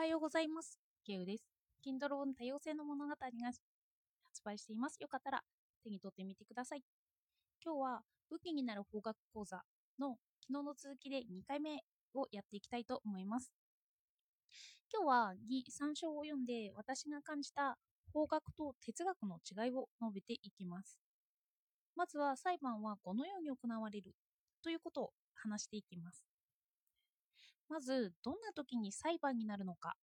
はようございます。ケウです。Kindle 本多様性の物語が発売しています。よかったら手に取ってみてください。今日は武器になる法学講座の昨日の続きで2回目をやっていきたいと思います。今日は義参照を読んで私が感じた法学と哲学の違いを述べていきます。まずは裁判はこのように行われるということを話していきます。まず、どんな時に裁判になるのか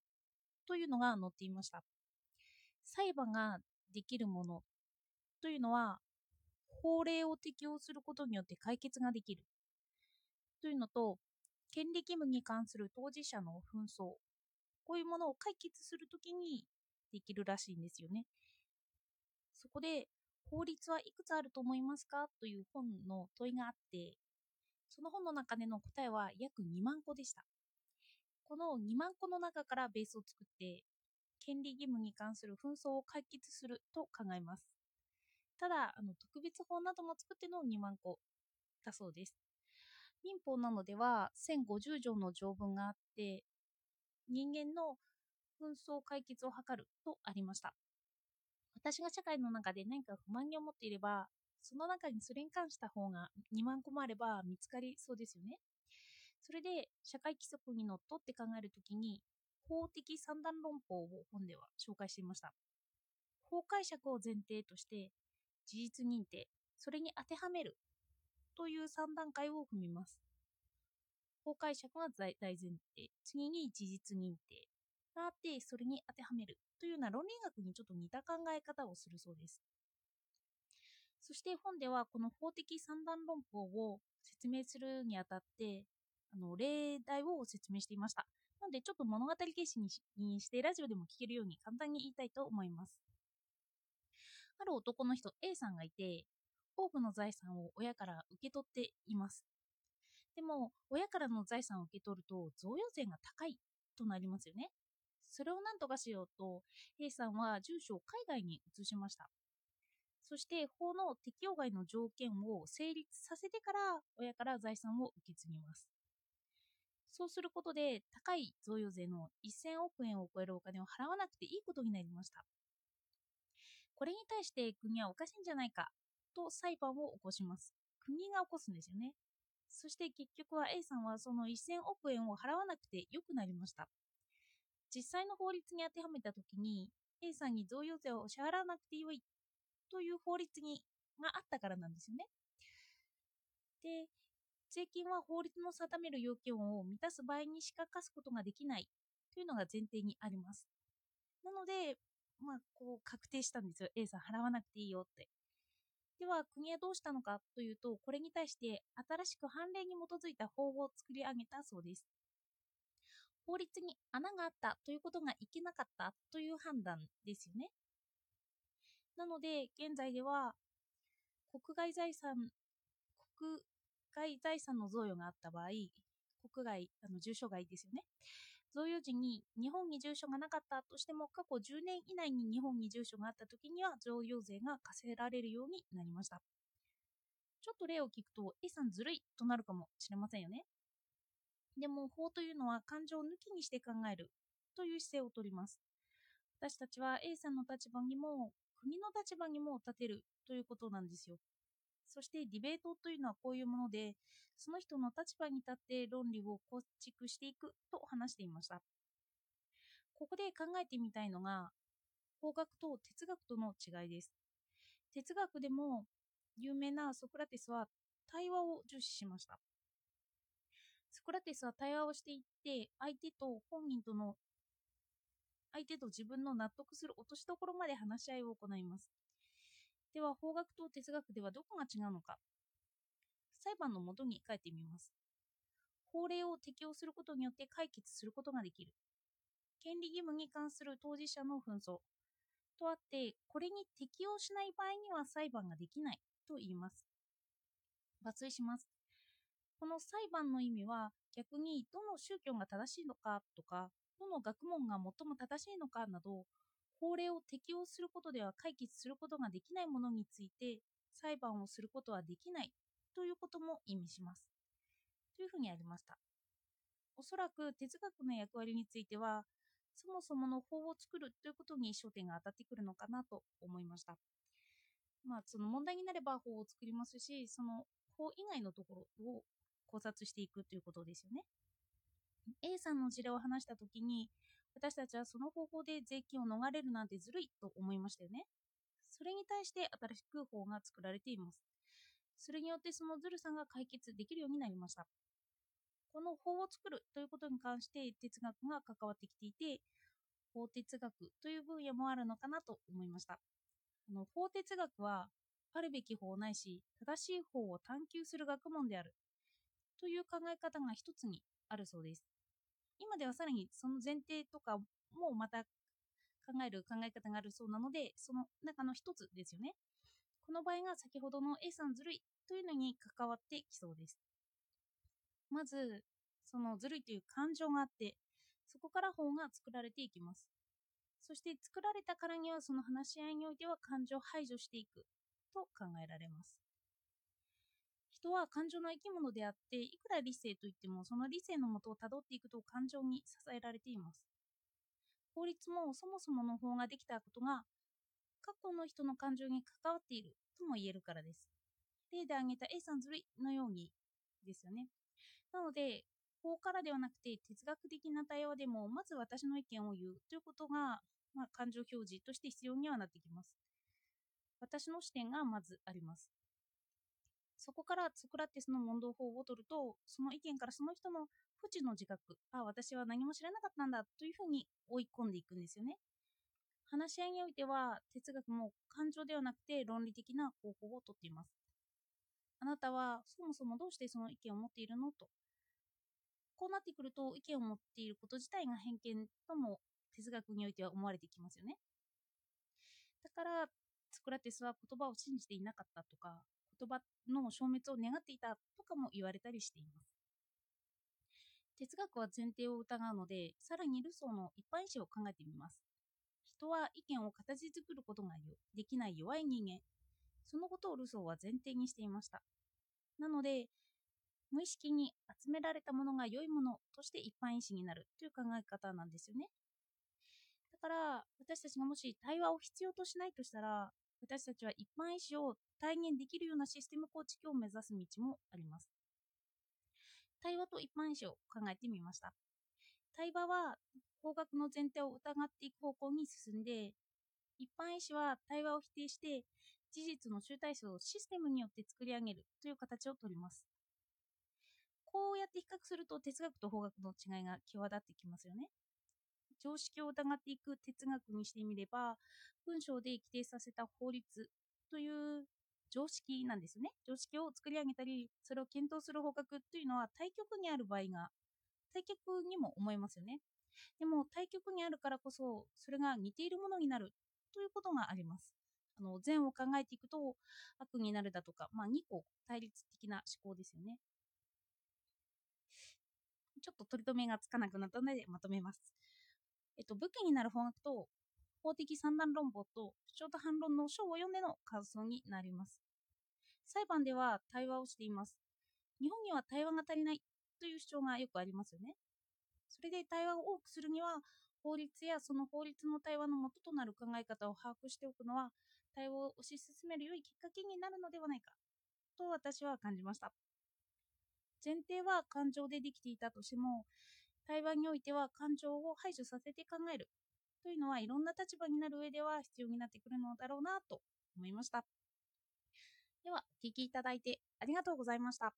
というのが載っていました。裁判ができるものというのは、法令を適用することによって解決ができるというのと、権利義務に関する当事者の紛争、こういうものを解決するときにできるらしいんですよね。そこで、法律はいくつあると思いますかという本の問いがあって、その本の中での答えは約2万個でした。この2万個の中からベースを作って、権利義務に関する紛争を解決すると考えます。ただ、あの特別法なども作っての2万個だそうです。民法なのでは1050条の条文があって、人間の紛争解決を図るとありました。私が社会の中で何か不満に思っていれば、その中にそれに関した方が2万個もあれば見つかりそうですよね。それで社会規則にのっとって考えるときに法的三段論法を本では紹介していました。法解釈を前提として事実認定、それに当てはめるという3段階を踏みます。法解釈が大前提、次に事実認定があって、それに当てはめるというような論理学にちょっと似た考え方をするそうです。そして本ではこの法的三段論法を説明するにあたって、あの例題を説明していました。なのでちょっと物語形式にしにしてラジオでも聞けるように簡単に言いたいと思います。ある男の人 A さんがいて、多くの財産を親から受け取っています。でも、親からの財産を受け取ると贈与税が高いとなりますよね。それを何とかしようと、A さんは住所を海外に移しました。そして法の適用外の条件を成立させてから親から財産を受け継ぎます。そうすることで高い贈与税の1000億円を超えるお金を払わなくていいことになりました。これに対して国はおかしいんじゃないかと裁判を起こします。国が起こすんですよね。そして結局は A さんはその1000億円を払わなくてよくなりました。実際の法律に当てはめたときに A さんに贈与税を支払わなくてよいという法律にがあったからなんですよね。で、税金は法律の定める要件を満たす場合にしか課すことができないというのが前提にあります。なので、まあ、こう確定したんですよ。A さん払わなくていいよって。では、国はどうしたのかというと、これに対して新しく判例に基づいた法を作り上げたそうです。法律に穴があったということがいけなかったという判断ですよね。なので、現在では、国外財産、国外財産の贈与があった場合、国外、あの住所外ですよね。贈与時に日本に住所がなかったとしても、過去10年以内に日本に住所があったときには贈与税が課せられるようになりました。ちょっと例を聞くと、A さんずるいとなるかもしれませんよね。でも、法というのは感情を抜きにして考えるという姿勢をとります。私たちは A さんの立場にも国の立場にも立てるということなんですよ。そしてディベートというのはこういうもので、その人の立場に立って論理を構築していくと話していました。ここで考えてみたいのが、法学と哲学との違いです。哲学でも有名なソクラテスは対話を重視しました。ソクラテスは対話をしていって、相手と本人との相手と自分の納得する落としどころまで話し合いを行います。では、法学と哲学ではどこが違うのか裁判のもとに書いてみます。法令を適用することによって解決することができる。権利義務に関する当事者の紛争とあって、これに適用しない場合には裁判ができないと言います。抜粋します。この裁判の意味は逆にどの宗教が正しいのかとか、どの学問が最も正しいのかなど、法令を適用することでは解決することができないものについて裁判をすることはできないということも意味します。というふうにありました。おそらく哲学の役割については、そもそもの法を作るということに焦点が当たってくるのかなと思いました。まあ、その問題になれば法を作りますし、その法以外のところを考察していくということですよね。A さんの事例を話したときに、私たちはその方法で税金を逃れるなんてずるいと思いましたよね。それに対して新しく法が作られています。それによってそのずるさが解決できるようになりました。この法を作るということに関して哲学が関わってきていて、法哲学という分野もあるのかなと思いました。あの法哲学は、あるべき法ないし、正しい法を探求する学問であるという考え方が一つにあるそうです。今ではさらにその前提とかもまた考える考え方があるそうなので、その中の一つですよね。この場合が先ほどの A さんずるいというのに関わってきそうです。まず、そのずるいという感情があって、そこから法が作られていきます。そして作られたからにはその話し合いにおいては感情を排除していくと考えられます。人は感情の生き物であって、いくら理性といってもその理性のもとをたどっていくと感情に支えられています。法律もそもそもの法ができたことが過去の人の感情に関わっているとも言えるからです。例で挙げた A さんずるいのようにですよね。なので、法からではなくて哲学的な対話でもまず私の意見を言うということが、まあ、感情表示として必要にはなってきます。私の視点がまずあります。そこからソクラテスの問答法を取ると、その意見からその人の不知の自覚、あ、私は何も知らなかったんだというふうに追い込んでいくんですよね。話し合いにおいては、哲学も感情ではなくて論理的な方法をとっています。あなたはそもそもどうしてその意見を持っているのと。こうなってくると、意見を持っていること自体が偏見とも哲学においては思われてきますよね。だから、ソクラテスは言葉を信じていなかったとか、言葉の消滅を願っていたとかも言われたりしています。哲学は前提を疑うので、さらにルソーの一般意思を考えてみます。人は意見を形作ることができない弱い人間。そのことをルソーは前提にしていました。なので、無意識に集められたものが良いものとして一般意思になるという考え方なんですよね。だから、私たちがもし対話を必要としないとしたら、私たちは一般意思を体現できるようなシステム構築を目指す道もあります。対話と一般意思を考えてみました。対話は法学の前提を疑っていく方向に進んで、一般医師は対話を否定して、事実の集大成をシステムによって作り上げるという形をとります。こうやって比較すると哲学と法学の違いが際立ってきますよね。常識を疑っていく哲学にしてみれば、文章で規定させた法律という常識なんですね。常識を作り上げたり、それを検討する法学というのは対極にある場合が、対極にも思えますよね。でも対極にあるからこそそれが似ているものになるということがあります。あの善を考えていくと悪になるだとか、まあ、2個対立的な思考ですよね。ちょっと取り留めがつかなくなったのでまとめます。えっと、武器になる法学と法的三段論法と主張と反論の章を読んでの感想になります。裁判では対話をしています。日本には対話が足りないという主張がよくありますよね。それで対話を多くするには、法律やその法律の対話の元となる考え方を把握しておくのは、対話を推し進める良いきっかけになるのではないか、と私は感じました。前提は感情でできていたとしても、対話においては感情を排除させて考えるというのはいろんな立場になる上では必要になってくるのだろうなと思いました。では、お聴きいただいてありがとうございました。